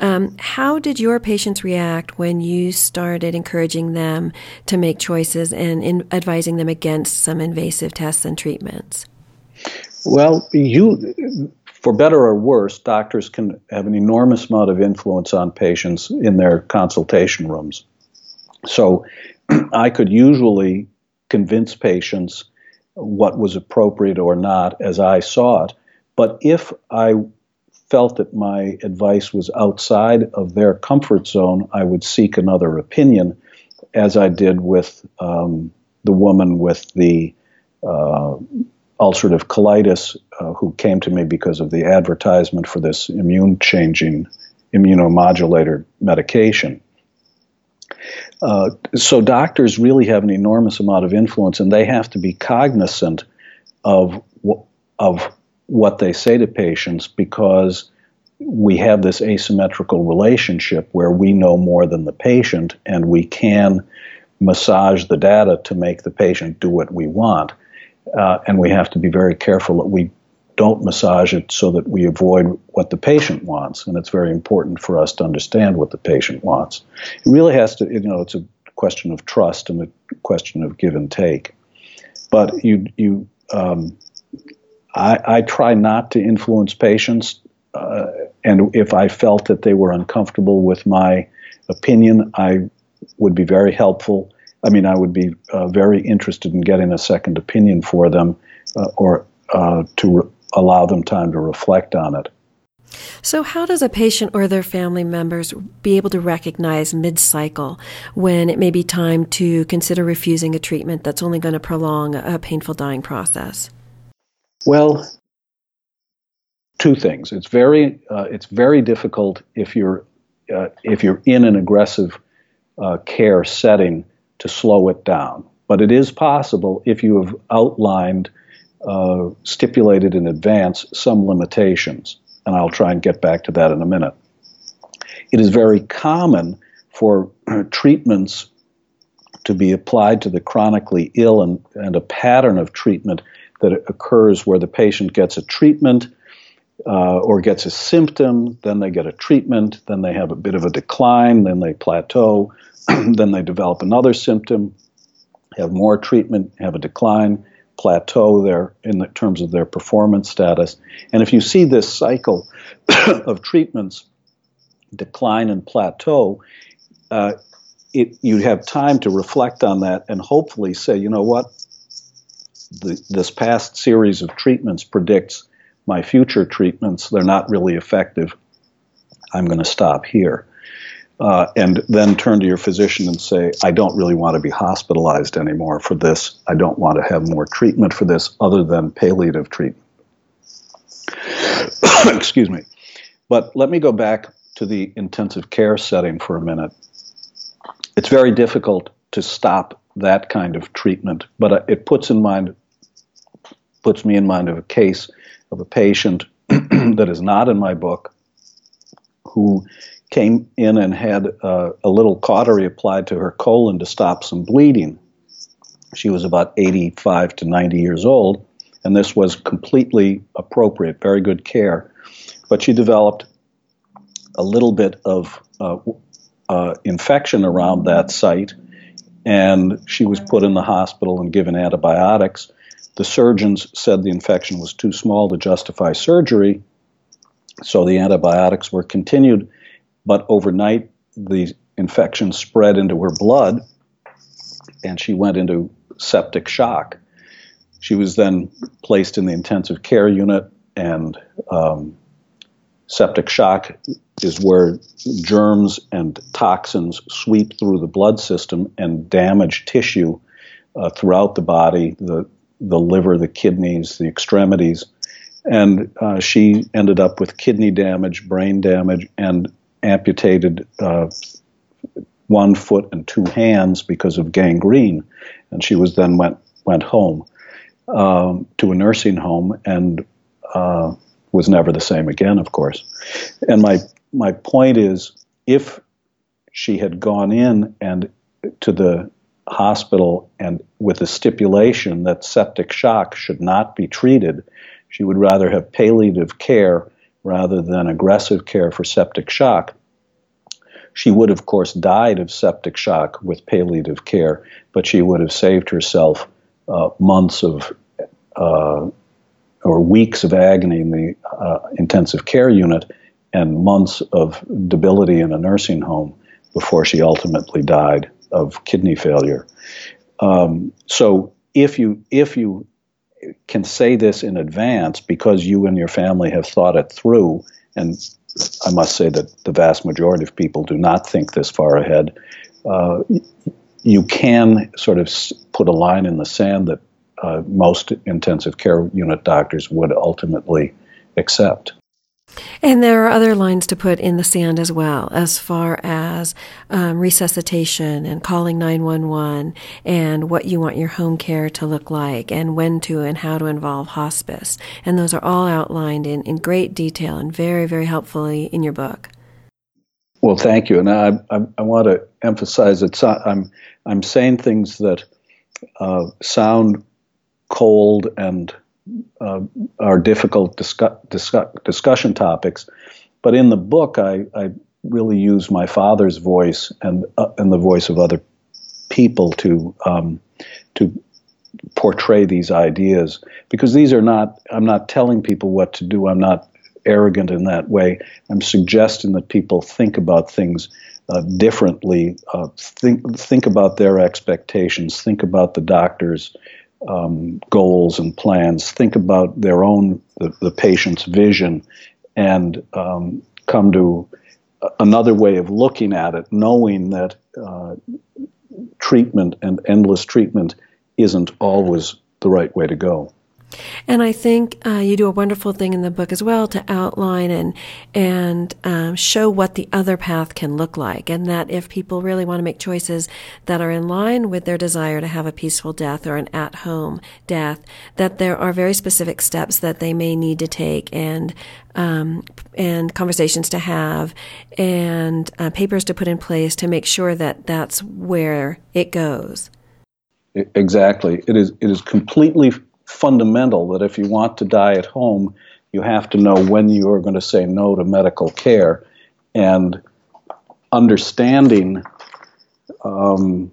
Um, how did your patients react when you started encouraging them to make choices and in advising them against some invasive tests and treatments?
Well, you for better or worse, doctors can have an enormous amount of influence on patients in their consultation rooms. So I could usually convince patients what was appropriate or not as I saw it. But if I felt that my advice was outside of their comfort zone, I would seek another opinion, as I did with um, the woman with the uh, ulcerative colitis uh, who came to me because of the advertisement for this immune changing immunomodulator medication. Uh, so doctors really have an enormous amount of influence, and they have to be cognizant of of what they say to patients because we have this asymmetrical relationship where we know more than the patient, and we can massage the data to make the patient do what we want. Uh, and we have to be very careful that we don't massage it so that we avoid what the patient wants. And it's very important for us to understand what the patient wants. It really has to, you know, it's a question of trust and a question of give and take. But you, you, um, I, I, try not to influence patients. Uh, and if I felt that they were uncomfortable with my opinion, I would be very helpful I mean, I would be uh, very interested in getting a second opinion for them uh, or uh, to re- allow them time to reflect on it.
So, how does a patient or their family members be able to recognize mid cycle when it may be time to consider refusing a treatment that's only going to prolong a painful dying process?
Well, two things. It's very uh, it's very difficult if you're uh, if you're in an aggressive uh, care setting to slow it down. But it is possible if you have outlined, uh, stipulated in advance some limitations. And I'll try and get back to that in a minute. It is very common for treatments to be applied to the chronically ill and, and a pattern of treatment that occurs where the patient gets a treatment uh, or gets a symptom, then they get a treatment, then they have a bit of a decline, then they plateau, then they develop another symptom, have more treatment, have a decline, plateau there in the terms of their performance status. And if you see this cycle of treatments decline and plateau, uh, it, you have time to reflect on that and hopefully say, you know what, the, this past series of treatments predicts my future treatments. They're not really effective. I'm going to stop here uh, and then turn to your physician and say, I don't really want to be hospitalized anymore for this. I don't want to have more treatment for this other than palliative treatment. Excuse me. But let me go back to the intensive care setting for a minute. It's very difficult to stop that kind of treatment, but it puts in mind puts me in mind of a case of a patient that is not in my book who came in and had uh, a little cautery applied to her colon to stop some bleeding. She was about 85 to 90 years old, and this was completely appropriate, very good care. But she developed a little bit of uh, uh, infection around that site, and she was put in the hospital and given antibiotics. The surgeons said the infection was too small to justify surgery, so the antibiotics were continued but overnight, the infection spread into her blood, and she went into septic shock. She was then placed in the intensive care unit, and um, septic shock is where germs and toxins sweep through the blood system and damage tissue uh, throughout the body, the the liver, the kidneys, the extremities, and uh, she ended up with kidney damage, brain damage, and amputated uh, one foot and two hands because of gangrene, and she was then went went home um, to a nursing home and uh, was never the same again, of course. And my my point is, if she had gone in and to the hospital and with a stipulation that septic shock should not be treated, she would rather have palliative care rather than aggressive care for septic shock. She would, of course, died of septic shock with palliative care, but she would have saved herself uh, months of uh, or weeks of agony in the uh, intensive care unit and months of debility in a nursing home before she ultimately died of kidney failure. Um, so if you if you can say this in advance because you and your family have thought it through, and I must say that the vast majority of people do not think this far ahead. Uh, you can sort of put a line in the sand that uh, most intensive care unit doctors would ultimately accept.
And there are other lines to put in the sand as well, as far as um, resuscitation and calling 911 and what you want your home care to look like and when to and how to involve hospice. And those are all outlined in, in great detail and very, very helpfully in your book.
Well, thank you. And I, I, I want to emphasize that I'm, I'm saying things that uh, sound cold and uh, are difficult discuss, discuss, discussion topics. But in the book, I, I really use my father's voice and uh, and the voice of other people to um, to portray these ideas because these are not. I'm not telling people what to do. I'm not arrogant in that way. I'm suggesting that people think about things uh, differently. Uh, think think about their expectations. Think about the doctor's um, goals and plans, think about their own, the, the patient's vision, and um, come to another way of looking at it, knowing that uh, treatment and endless treatment isn't always the right way to go.
And I think uh, you do a wonderful thing in the book as well to outline and and um, show what the other path can look like, and that if people really want to make choices that are in line with their desire to have a peaceful death or an at-home death, that there are very specific steps that they may need to take and um, and conversations to have and uh, papers to put in place to make sure that that's where it goes.
Exactly. It is. It is completely fundamental that if you want to die at home, you have to know when you are going to say no to medical care. And understanding um,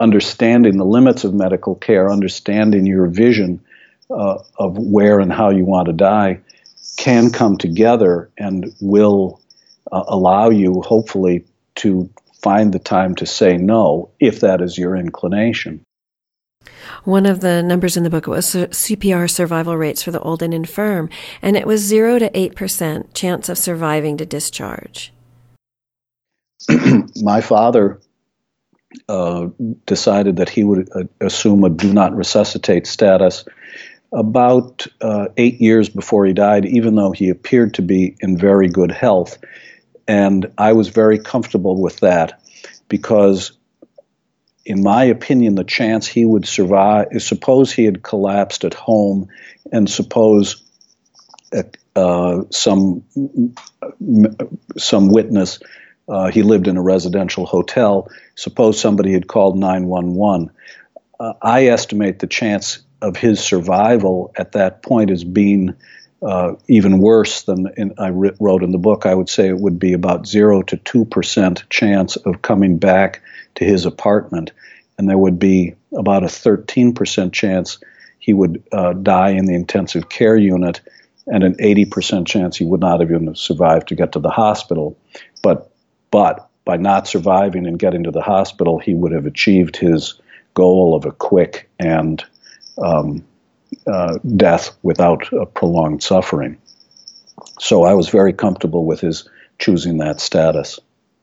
understanding the limits of medical care, understanding your vision uh, of where and how you want to die, can come together and will uh, allow you, hopefully, to find the time to say no if that is your inclination.
One of the numbers in the book was CPR survival rates for the old and infirm, and it was 0 to 8% chance of surviving to discharge.
My father uh, decided that he would uh, assume a do not resuscitate status about uh, eight years before he died, even though he appeared to be in very good health. And I was very comfortable with that because in my opinion, the chance he would survive is suppose he had collapsed at home and suppose uh, some some witness uh, he lived in a residential hotel. Suppose somebody had called 911. Uh, I estimate the chance of his survival at that point as being uh, even worse than in, I wrote in the book. I would say it would be about zero to two percent chance of coming back to his apartment, and there would be about a 13% chance he would uh, die in the intensive care unit, and an 80% chance he would not have even survived to get to the hospital. But, but by not surviving and getting to the hospital, he would have achieved his goal of a quick and um, uh, death without a prolonged suffering. So I was very comfortable with his choosing that status.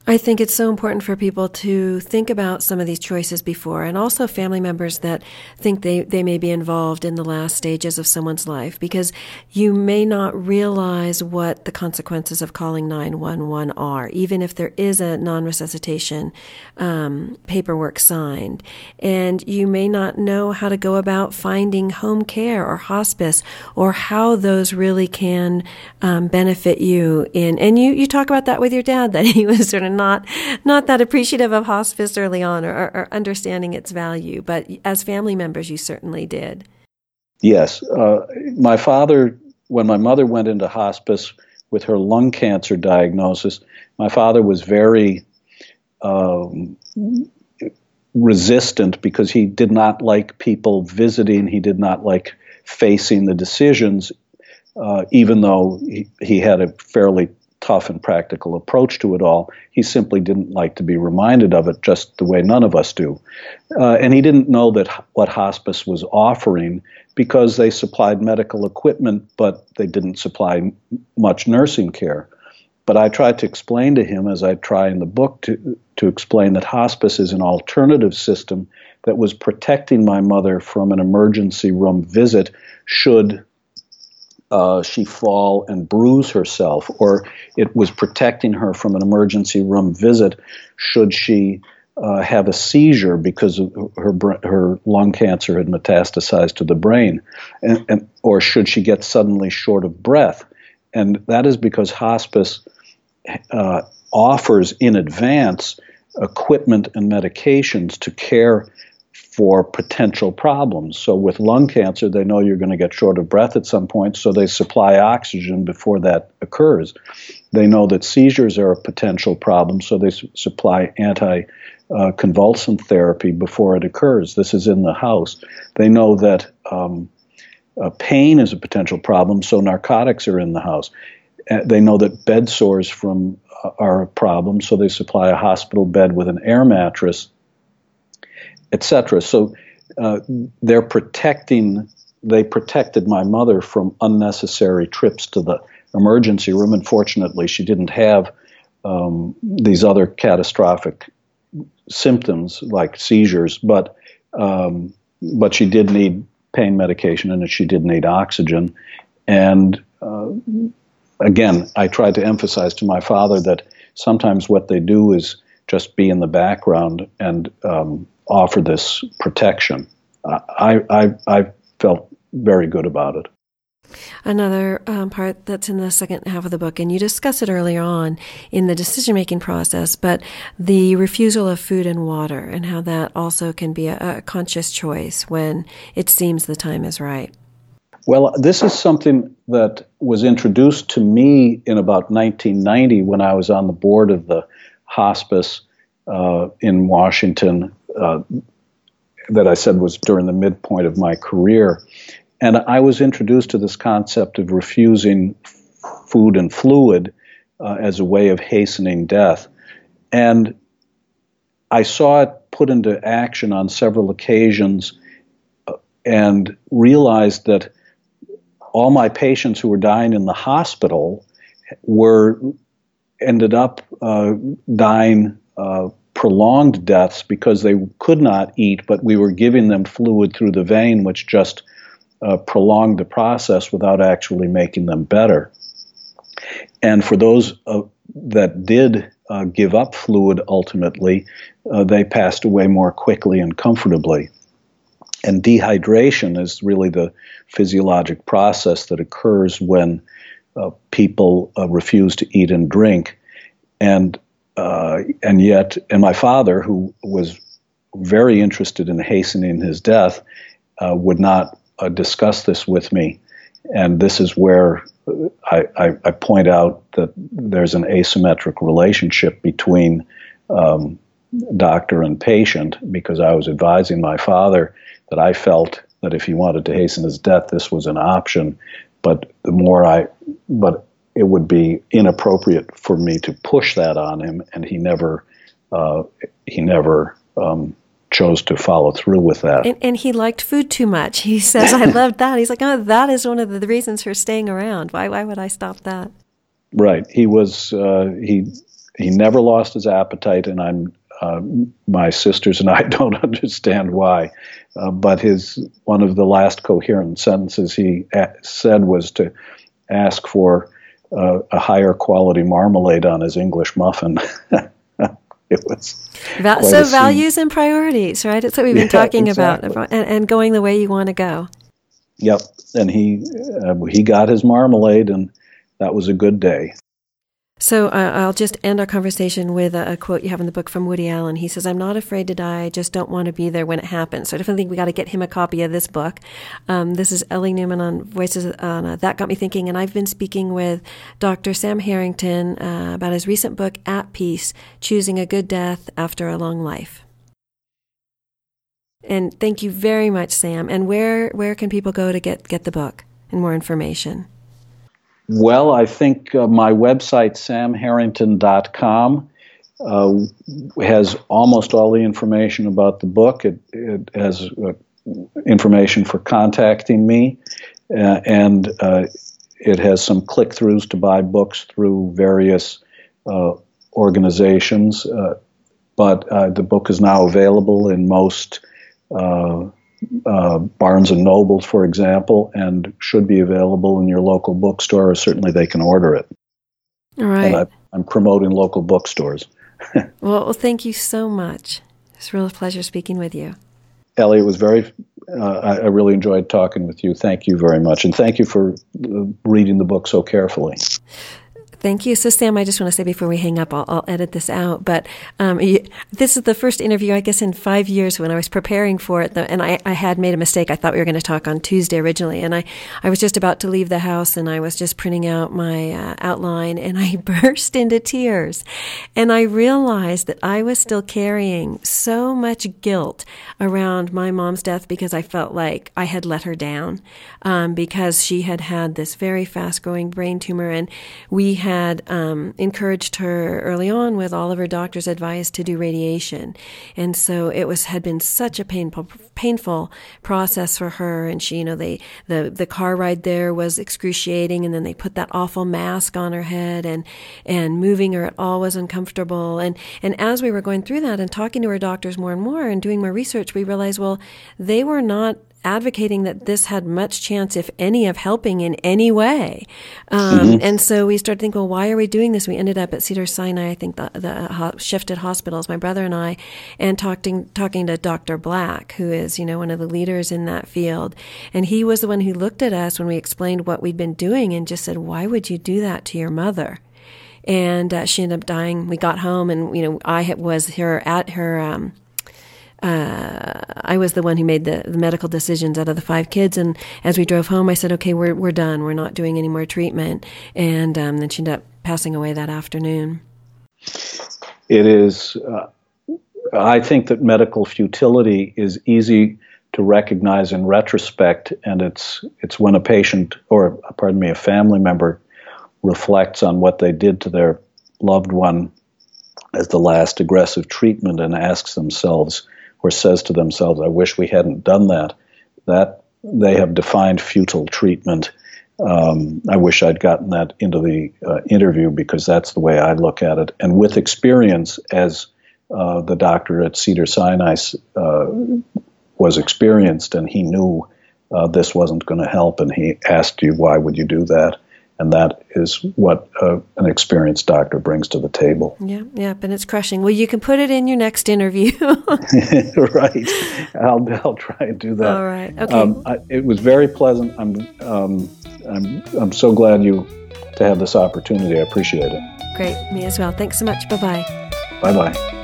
I think it's so important for people to think about some of these choices before, and also family members that think they, they may be involved in the last stages of someone's life, because you may not realize what the consequences of calling 911 are, even if there is a non resuscitation um, paperwork signed. And you may not know how to go about finding home care or hospice, or how those really can um, benefit you in. And you, you talk about that with your dad, that he was sort of not not that appreciative of hospice early on or, or understanding its value. But as family members, you certainly did.
Yes, uh, my father. When my mother went into hospice with her lung cancer diagnosis, my father was very um, resistant because he did not like people visiting. He did not like facing the decisions, uh, even though he, he, had a fairly tough and practical approach to it all. He simply didn't like to be reminded of it just the way none of us do. Uh, and he didn't know that what hospice was offering because they supplied medical equipment, but they didn't supply much nursing care. But I tried to explain to him, as I try in the book to, to explain that hospice is an alternative system that was protecting my mother from an emergency room visit should uh, she fall and bruise herself, or it was protecting her from an emergency room visit should she uh, have a seizure because her her lung cancer had metastasized to the brain, and, and, or should she get suddenly short of breath, and that is because hospice uh, offers in advance equipment and medications to care for potential problems. So with lung cancer, they know you're going to get short of breath at some point, so they supply oxygen before that occurs. They know that seizures are a potential problem, so they su- supply anti uh, therapy before it occurs. This is in the house. They know that um, uh, pain is a potential problem, so narcotics are in the house. Uh, they know that bed sores from uh, are a problem, so they supply a hospital bed with an air mattress etc. So uh, they're protecting. They protected my mother from unnecessary trips to the emergency room, and fortunately, she didn't have um, these other catastrophic symptoms like seizures. But um, but she did need pain medication, and she did need oxygen. And uh, again, I tried to emphasize to my father that sometimes what they do is just be in the background and um, offer this protection. I, I, I felt very good about it.
Another um, part that's in the second half of the book, and you discuss it earlier on in the decision making process, but the refusal of food and water, and how that also can be a, a conscious choice when it seems the time is right.
Well, this is something that was introduced to me in about 1990 when I was on the board of the hospice uh, in Washington uh, that I said was during the midpoint of my career. And I was introduced to this concept of refusing food and fluid uh, as a way of hastening death. And I saw it put into action on several occasions uh, and realized that all my patients who were dying in the hospital were ended up uh, dying uh, prolonged deaths because they could not eat, but we were giving them fluid through the vein, which just uh, prolonged the process without actually making them better. And for those uh, that did uh, give up fluid ultimately, uh, they passed away more quickly and comfortably. And dehydration is really the physiologic process that occurs when uh, people uh, refuse to eat and drink. And uh, and yet, and my father, who was very interested in hastening his death, uh, would not uh, discuss this with me. And this is where I, I, I, point out that there's an asymmetric relationship between um, doctor and patient because I was advising my father that I felt that if he wanted to hasten his death, this was an option. But the more I, but it would be inappropriate for me to push that on him, and he never uh, he never um, chose to follow through with that.
And, and, he liked food too much. He says, I loved that. He's like, oh, that is one of the reasons for staying around. Why, why would I stop that?
Right. He was, uh, he, he never lost his appetite, and I'm, uh, my sisters and I don't understand why. Uh, but his, one of the last coherent sentences he a- said was to ask for uh, a higher quality marmalade on his English muffin. it was
Va- so values and priorities, right? It's what we've been yeah, talking exactly. about, and, and, going the way you want to go.
Yep, and he uh, he got his marmalade, and that was a good day.
So uh, I'll just end our conversation with a, a, quote you have in the book from Woody Allen. He says, "I'm not afraid to die. I just don't want to be there when it happens." So I definitely think we got to get him a copy of this book. Um, this is Ellie Newman on Voices on uh, That Got Me Thinking, and I've been speaking with Dr. Sam Harrington uh, about his recent book, At Peace: Choosing a Good Death After a Long Life. And thank you very much, Sam. And where where can people go to get get the book and more information?
Well, I think uh, my website, samharrington.com, uh, has almost all the information about the book. It, it has uh, information for contacting me, uh, and uh, it has some click throughs to buy books through various uh, organizations. but the book is now available in most uh, Barnes and Nobles, for example, and should be available in your local bookstore, or certainly they can order it.
All right. I,
am promoting local bookstores.
well, well, thank you so much. It's a real pleasure speaking with you.
Ellie, it was very, uh, I, I, really enjoyed talking with you. Thank you very much. And thank you for uh, reading the book so carefully.
Thank you. So, Sam, I just want to say before we hang up, I'll, I'll edit this out. But um, you, this is the first interview, I guess, in five years when I was preparing for it. And I, I, had made a mistake. I thought we were going to talk on Tuesday originally. And I, I was just about to leave the house and I was just printing out my uh, outline and I burst into tears. And I realized that I was still carrying so much guilt around my mom's death because I felt like I had let her down um, because she had had this very fast growing brain tumor. And we had um, encouraged her early on with all of her doctor's advice to do radiation, and so it was had been such a painful painful process for her. And she, you know, they the the car ride there was excruciating, and then they put that awful mask on her head, and and moving her at all was uncomfortable. And and as we were going through that and talking to her doctors more and more and doing more research, we realized well they were not advocating that this had much chance, if any, of helping in any way. Um, mm-hmm. And so we started thinking, well, why are we doing this? We ended up at Cedar Sinai, I think the, the uh, shifted hospitals, my brother and I, and talking talking to Dr. Black, who is you know one of the leaders in that field, and he was the one who looked at us when we explained what we'd been doing and just said, why would you do that to your mother? And uh, she ended up dying. We got home, and you know I was her at her. Um, uh, I was the one who made the, the, medical decisions out of the five kids. And as we drove home, I said, okay, we're, we're done. We're not doing any more treatment. And um, then she ended up passing away that afternoon.
It is, uh, I think that medical futility is easy to recognize in retrospect. And it's, it's when a patient, or pardon me, a family member reflects on what they did to their loved one as the last aggressive treatment and asks themselves, or says to themselves, I wish we hadn't done that, that they have defined futile treatment. Um, I wish I'd gotten that into the uh, interview because that's the way I look at it. And with experience, as uh, the doctor at Cedar Sinai uh, was experienced, and he knew uh, this wasn't going to help, and he asked you, "Why would you do that?" And that is what uh, an experienced doctor brings to the table.
Yeah, yeah, and it's crushing. Well, you can put it in your next interview.
right, I'll I'll try and do that.
All right, okay. Um,
I, it was very pleasant. I'm um, I'm I'm so glad you to have this opportunity. I appreciate it.
Great, me as well. Thanks so much. Bye bye.
Bye bye.